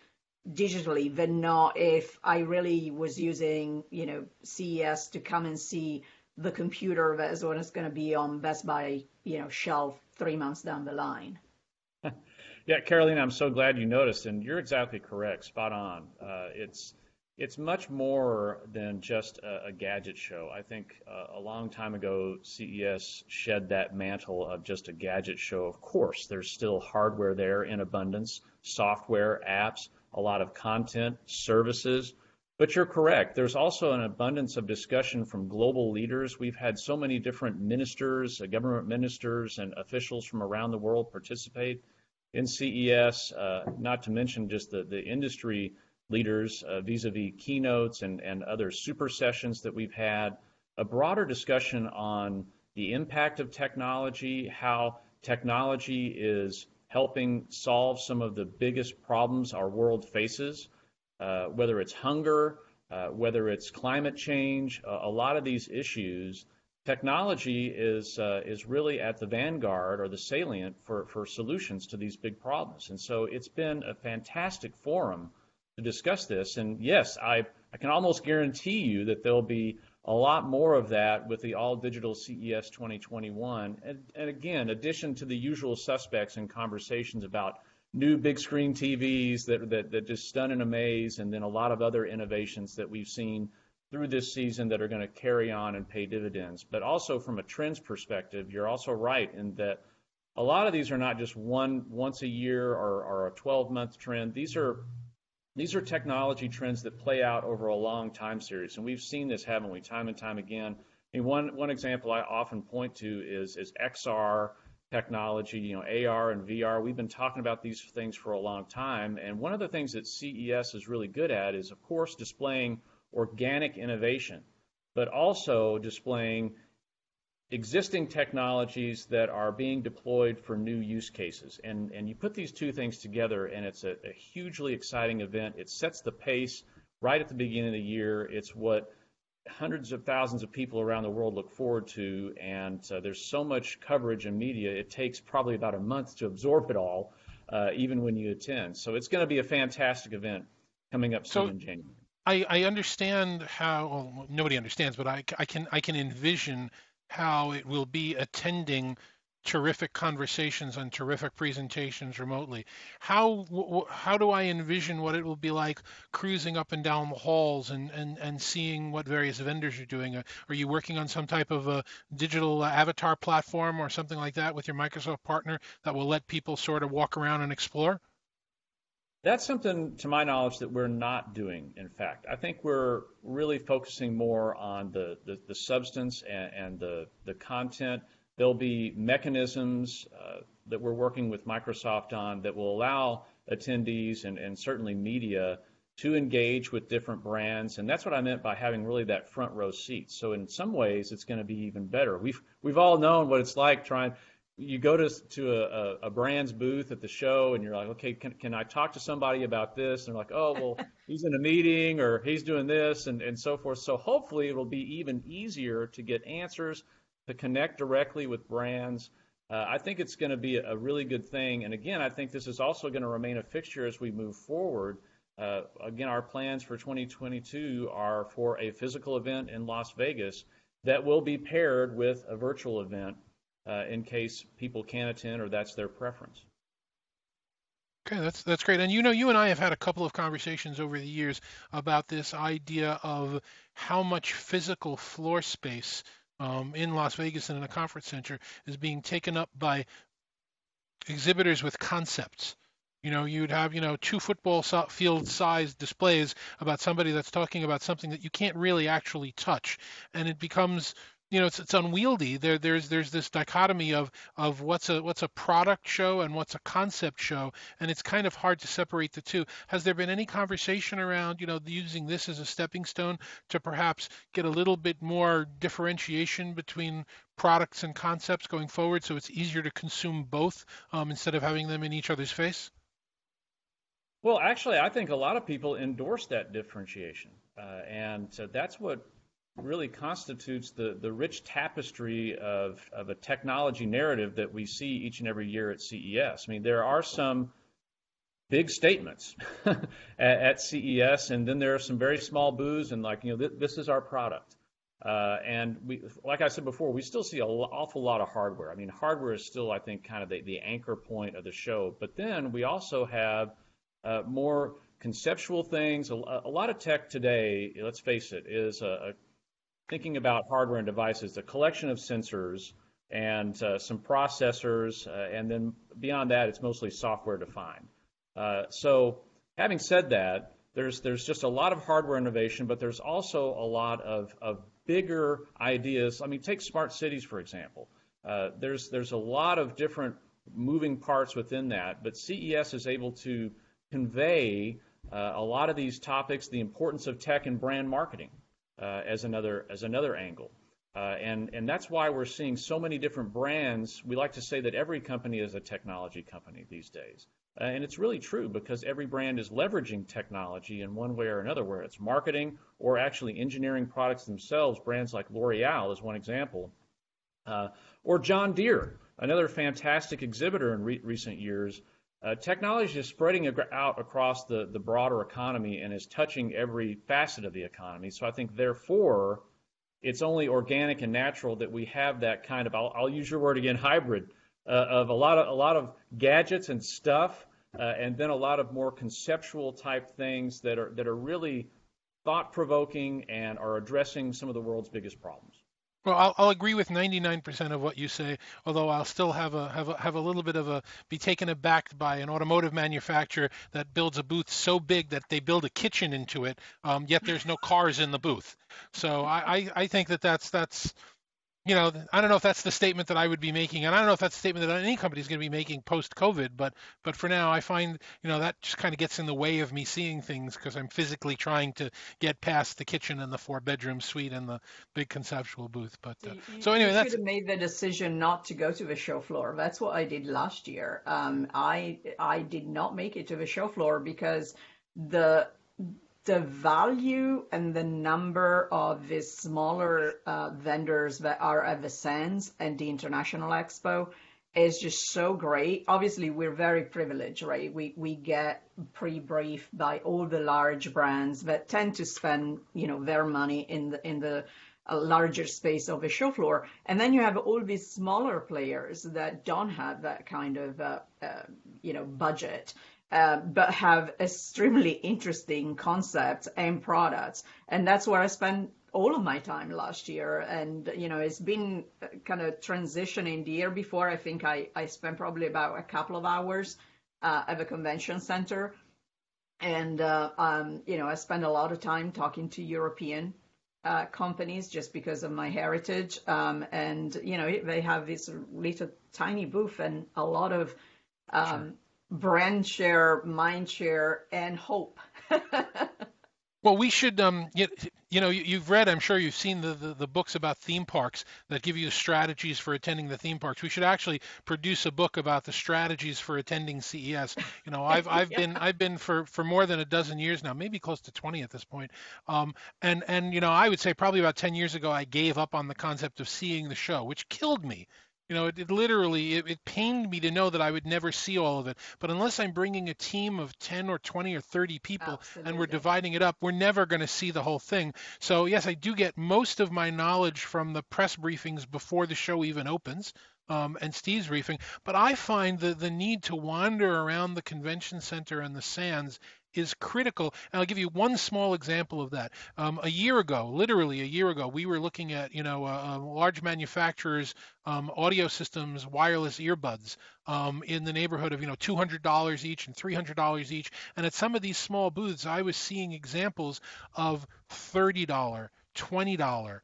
digitally than not if I really was using, you know, CES to come and see the computer that is what is going to be on Best Buy, you know, shelf three months down the line. yeah, Caroline, I'm so glad you noticed, and you're exactly correct, spot on. Uh, it's it's much more than just a, a gadget show. I think uh, a long time ago, CES shed that mantle of just a gadget show. Of course, there's still hardware there in abundance, software, apps, a lot of content, services. But you're correct. There's also an abundance of discussion from global leaders. We've had so many different ministers, uh, government ministers, and officials from around the world participate in CES, uh, not to mention just the, the industry leaders uh, vis-a-vis keynotes and, and other super sessions that we've had, a broader discussion on the impact of technology, how technology is helping solve some of the biggest problems our world faces, whether it's hunger, uh, whether it's climate change, a lot of these issues, technology is uh, is really at the vanguard or the salient for, for solutions to these big problems. And so it's been a fantastic forum to discuss this. And yes, I, I can almost guarantee you that there'll be a lot more of that with the all digital CES 2021. And, and again, addition to the usual suspects and conversations about new big screen TVs that, that, that just stun and amaze, and then a lot of other innovations that we've seen through this season that are going to carry on and pay dividends. But also from a trends perspective, you're also right in that a lot of these are not just one once a year or, or a 12 month trend. These are these are technology trends that play out over a long time series, and we've seen this, haven't we, time and time again. I mean, one one example I often point to is is XR technology, you know, AR and VR. We've been talking about these things for a long time, and one of the things that CES is really good at is, of course, displaying organic innovation, but also displaying existing technologies that are being deployed for new use cases. And, and you put these two things together, and it's a, a hugely exciting event. It sets the pace right at the beginning of the year. It's what hundreds of thousands of people around the world look forward to, and uh, there's so much coverage and media, it takes probably about a month to absorb it all, uh, even when you attend. So it's going to be a fantastic event coming up soon so, in January. I, I understand how well, nobody understands, but I, I can I can envision how it will be attending terrific conversations and terrific presentations remotely. How how do I envision what it will be like cruising up and down the halls and and, and seeing what various vendors are doing? Uh, are you working on some type of a digital avatar platform or something like that with your Microsoft partner that will let people sort of walk around and explore? That's something, to my knowledge, that we're not doing. In fact, I think we're really focusing more on the the, the substance and, and, the the content. There'll be mechanisms uh, that we're working with Microsoft on that will allow attendees and, and certainly media to engage with different brands, and that's what I meant by having really that front row seat. So in some ways, it's going to be even better. We've we've all known what it's like trying you go to to a, a, brand's booth at the show and you're like, okay, can, can I talk to somebody about this? And they're like, oh, well, he's in a meeting or he's doing this and, and so forth. So hopefully it'll be even easier to get answers, to connect directly with brands. Uh, I think it's going to be a really good thing. And again, I think this is also going to remain a fixture as we move forward. Uh, again, our plans for 2022 are for a physical event in Las Vegas that will be paired with a virtual event uh, in case people can't attend or that's their preference. Okay, that's that's great. And you know, you and I have had a couple of conversations over the years about this idea of how much physical floor space um, in Las Vegas and in a conference center is being taken up by exhibitors with concepts. You know, you'd have, you know, two football field size displays about somebody that's talking about something that you can't really actually touch. And it becomes you know it's it's unwieldy. There there's there's this dichotomy of of what's a what's a product show and what's a concept show and it's kind of hard to separate the two. Has there been any conversation around you know using this as a stepping stone to perhaps get a little bit more differentiation between products and concepts going forward so it's easier to consume both um, instead of having them in each other's face? Well, actually, I think a lot of people endorse that differentiation, uh, and so that's what really constitutes the, the rich tapestry of, of a technology narrative that we see each and every year at CES. I mean, there are some big statements at, at, CES, and then there are some very small booths, and like, you know, th- this is our product. Uh, and we, like I said before, we still see an awful lot of hardware. I mean, hardware is still, I think, kind of the, the anchor point of the show. But then we also have uh, more conceptual things. A, a, lot of tech today, let's face it, is a, thinking about hardware and devices, the collection of sensors and uh, some processors, uh, and then beyond that, it's mostly software defined. Uh, so, having said that, there's there's just a lot of hardware innovation, but there's also a lot of, of bigger ideas. I mean, take smart cities for example. Uh, there's there's a lot of different moving parts within that, but CES is able to convey uh, a lot of these topics, the importance of tech and brand marketing as another as another angle. Uh, and and that's why we're seeing so many different brands. We like to say that every company is a technology company these days, uh, and it's really true because every brand is leveraging technology in one way or another, where it's marketing or actually engineering products themselves. Brands like L'Oreal is one example, uh, or John Deere, another fantastic exhibitor in re- recent years, uh, technology is spreading out across the, the broader economy and is touching every facet of the economy. So I think, therefore, it's only organic and natural that we have that kind of, I'll, I'll use your word again, hybrid uh, of a lot of, a lot of gadgets and stuff, uh, and then a lot of more conceptual type things that are, that are really thought provoking and are addressing some of the world's biggest problems. Well, I'll, I'll, agree with 99% of what you say, although I'll still have a have a have a little bit of a be taken aback by an automotive manufacturer that builds a booth so big that they build a kitchen into it, um, yet there's no cars in the booth. So I, I, I think that that's that's you know, I don't know if that's the statement that I would be making, and I don't know if that's the statement that any company is going to be making post-COVID. But but for now, I find you know that just kind of gets in the way of me seeing things because I'm physically trying to get past the kitchen and the four-bedroom suite and the big conceptual booth. But uh, you, so anyway, you that's should have made the decision not to go to the show floor. That's what I did last year. Um, I I did not make it to the show floor because the the value and the number of the smaller uh, vendors that are at the Sands and the International Expo is just so great. Obviously, we're very privileged, right? We we get pre-briefed by all the large brands that tend to spend, you know, their money in the in the uh, larger space of a show floor, and then you have all these smaller players that don't have that kind of, uh, uh, you know, budget uh, but have extremely interesting concepts and products. And that's where I spent all of my time last year. And, you know, it's been kind of transitioning. The year before, I think I, I spent probably about a couple of hours uh, at the convention center. And, uh, um, you know, I spent a lot of time talking to European uh, companies just because of my heritage. Um, and, you know, they have this little tiny booth and a lot of um, brand share, mind share, and hope. well, we should, um, you, you know, you, have read, I'm sure you've seen the, the, the, books about theme parks that give you strategies for attending the theme parks. We should actually produce a book about the strategies for attending CES. You know, I've I've yeah. been I've been for for more than a dozen years now, maybe close to 20 at this point. Um, and and you know, I would say probably about 10 years ago, I gave up on the concept of seeing the show, which killed me you know, it, it literally it, it, pained me to know that I would never see all of it. But unless I'm bringing a team of 10 or 20 or 30 people Absolutely. and we're dividing it up, we're never going to see the whole thing. So yes, I do get most of my knowledge from the press briefings before the show even opens. Um, and Steve's briefing, but I find the, the need to wander around the convention center and the sands is critical. And I'll give you one small example of that. Um, a year ago, literally a year ago, we were looking at you know uh, uh large manufacturers um, audio systems, wireless earbuds um, in the neighborhood of you know $200 each and $300 each. And at some of these small booths, I was seeing examples of $30, $20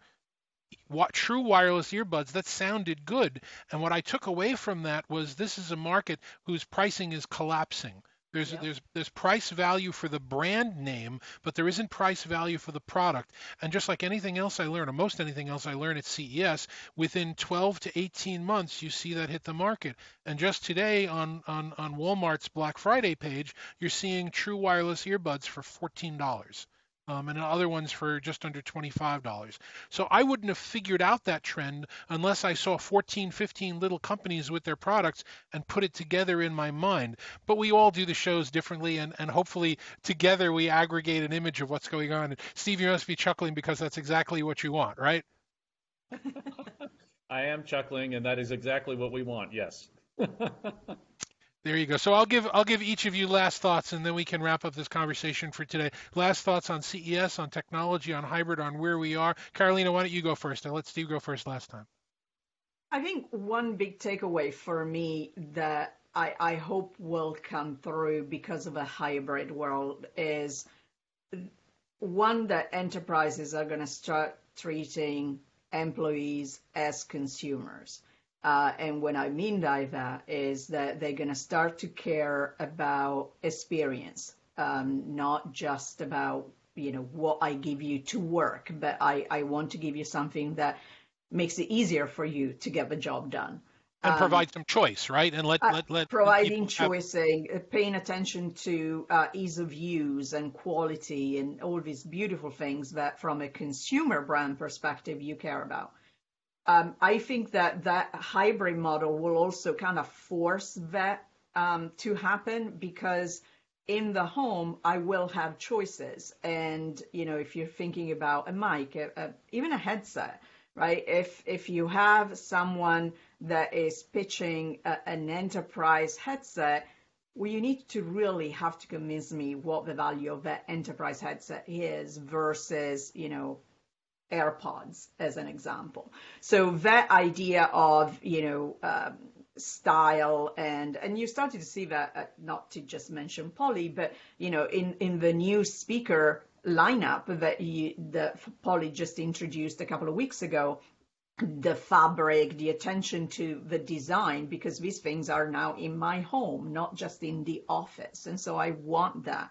what true wireless earbuds that sounded good and what i took away from that was this is a market whose pricing is collapsing there's yep. there's there's price value for the brand name, but there isn't price value for the product. And just like anything else I learn, or most anything else I learn at CES, within 12 to 18 months you see that hit the market. And just today on on on Walmart's Black Friday page, you're seeing true wireless earbuds for $14 um, and other ones for just under $25. So I wouldn't have figured out that trend unless I saw 14, 15 little companies with their products and put it together in my mind. But we all do the shows differently, and, and hopefully together we aggregate an image of what's going on. And Steve, you must be chuckling because that's exactly what you want, right? I am chuckling, and that is exactly what we want, yes. There you go. So I'll give I'll give each of you last thoughts, and then we can wrap up this conversation for today. Last thoughts on CES, on technology, on hybrid, on where we are. Carolina, why don't you go first? I let Steve go first last time. I think one big takeaway for me that I, I hope will come through because of a hybrid world is one that enterprises are going to start treating employees as consumers. Uh, and what I mean by that is that they're going to start to care about experience, um, not just about you know what I give you to work, but I, I want to give you something that makes it easier for you to get the job done. And um, provide some choice, right? And let uh, let, let providing choice, have... Uh, paying attention to uh, ease of use and quality and all these beautiful things that, from a consumer brand perspective, you care about. Um, I think that that hybrid model will also kind of force that um, to happen because in the home I will have choices. And you know, if you're thinking about a mic, a, a, even a headset, right? If if you have someone that is pitching a, an enterprise headset, well, you need to really have to convince me what the value of that enterprise headset is versus, you know, AirPods as an example. So that idea of you know um, style and and you started to see that uh, not to just mention Poly, but you know in in the new speaker lineup that you, that Poly just introduced a couple of weeks ago the fabric, the attention to the design, because these things are now in my home, not just in the office. And so I want that.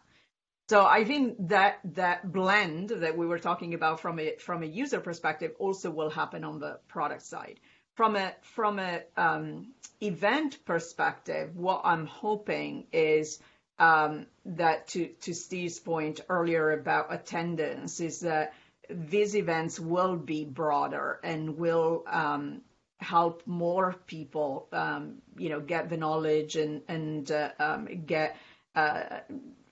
So I think that that blend that we were talking about from a from a user perspective also will happen on the product side. From a from a um, event perspective, what I'm hoping is um, that to to Steve's point earlier about attendance is that these events will be broader and will um, help more people, um, you know, get the knowledge and and uh, um, get uh,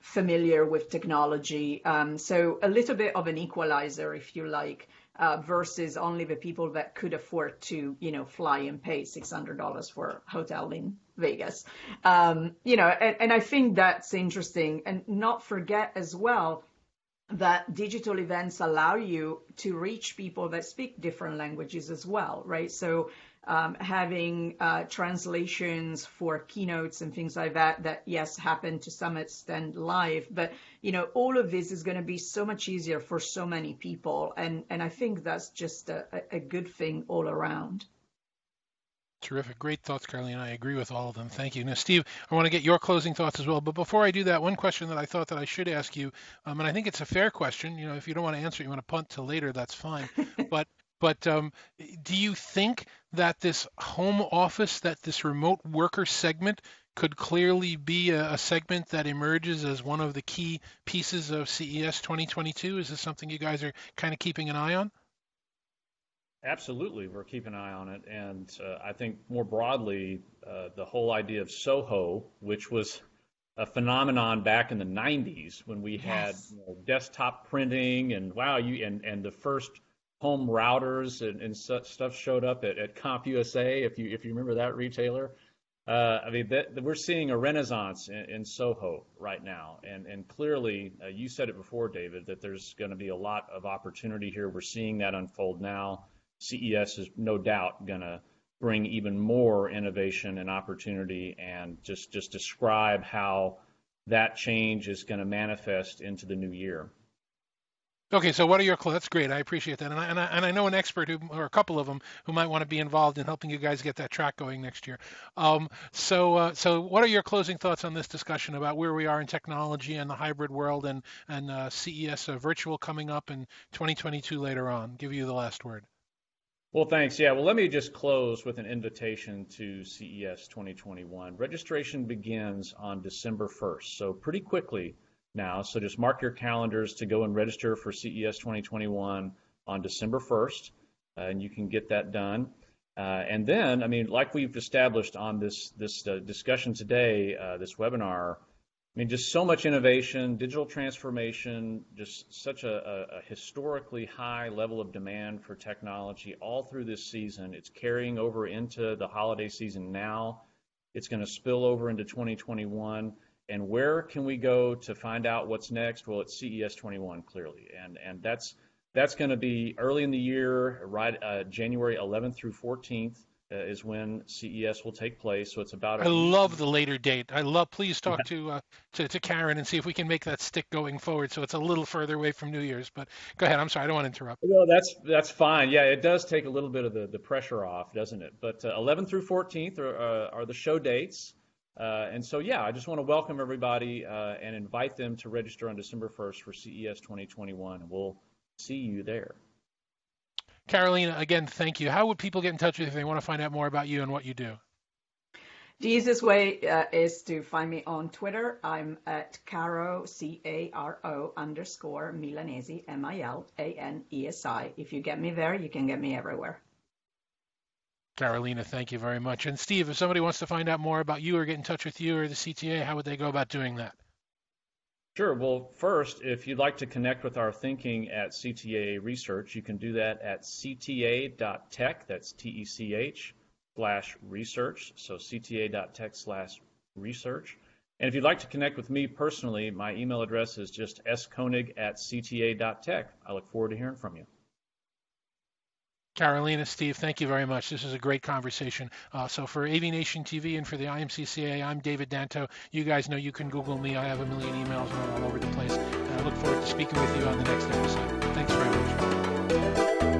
familiar with technology. Um, so a little bit of an equalizer, if you like, uh, versus only the people that could afford to, you know, fly and pay six hundred dollars for a hotel in Vegas. Um, you know, and, and I think that's interesting. And not forget as well that digital events allow you to reach people that speak different languages as well, right? So um, having uh, translations for keynotes and things like that, that yes, happen to some extent live, but you know, all of this is going to be so much easier for so many people, and and I think that's just a, a good thing all around. Terrific. Great thoughts, Caroline. I agree with all of them. Thank you. Now, Steve, I want to get your closing thoughts as well. But before I do that, one question that I thought that I should ask you, um, and I think it's a fair question. You know, if you don't want to answer it, you want to punt till later, that's fine. but but um, do you think that this home office, that this remote worker segment could clearly be a, a segment that emerges as one of the key pieces of CES 2022? Is this something you guys are kind of keeping an eye on? Absolutely, we're keeping an eye on it, and uh, I think more broadly, uh, the whole idea of Soho, which was a phenomenon back in the 90s when we had you know, desktop printing and wow, you and and the first home routers and, and stuff showed up at, at CompUSA, if you if you remember that retailer. Uh, I mean, that, we're seeing a renaissance in, in, Soho right now, and and clearly, uh, you said it before, David, that there's going to be a lot of opportunity here. We're seeing that unfold now. CES is no doubt going to bring even more innovation and opportunity and just, just describe how that change is going to manifest into the new year. Okay, so what are your that's great. I appreciate that, and I, and I, and I know an expert who, or a couple of them, who might want to be involved in helping you guys get that track going next year. Um, so uh, so what are your closing thoughts on this discussion about where we are in technology and the hybrid world and and uh, CES uh, virtual coming up in 2022 later on? Give you the last word. Well, thanks. Yeah, well, let me just close with an invitation to CES 2021. Registration begins on December 1st, so pretty quickly now. So just mark your calendars to go and register for CES 2021 on December 1st, uh, and you can get that done. Uh, and then, I mean, like we've established on this this uh, discussion today, uh, this webinar, I mean, just so much innovation, digital transformation, just such a, a, historically high level of demand for technology all through this season. It's carrying over into the holiday season now. It's going to spill over into 2021. And where can we go to find out what's next? Well, it's CES 21 clearly, and and that's that's going to be early in the year, right? Uh, January 11th through 14th uh, is when CES will take place. So it's about. I love the later date. I love. Please talk to, uh, to to Karen and see if we can make that stick going forward. So it's a little further away from New Year's. But go ahead. I'm sorry. I don't want to interrupt. No, that's that's fine. Yeah, it does take a little bit of the, the pressure off, doesn't it? But uh, 11 through 14th are, uh, are the show dates. Uh, and so, yeah, I just want to welcome everybody uh, and invite them to register on December 1st for CES 2021. We'll see you there. Carolina, again, thank you. How would people get in touch with you if they want to find out more about you and what you do? The easiest way uh, is to find me on Twitter. I'm at Caro, C A R O underscore Milanesi, M I L A N E S I. If you get me there, you can get me everywhere. Carolina, thank you very much. And Steve, if somebody wants to find out more about you or get in touch with you or the CTA, how would they go about doing that? Sure. Well, first, if you'd like to connect with our thinking at CTA Research, you can do that at cta.tech, that's T-E-C-H, slash research, so cta.tech slash research. And if you'd like to connect with me personally, my email address is just skoenig at cta.tech. I look forward to hearing from you. Carolina, Steve, thank you very much. This is a great conversation. Uh, so for Aviation TV and for the IMCCA, I'm David Danto. You guys know you can Google me. I have a million emails all over the place. And I look forward to speaking with you on the next episode. Thanks very much.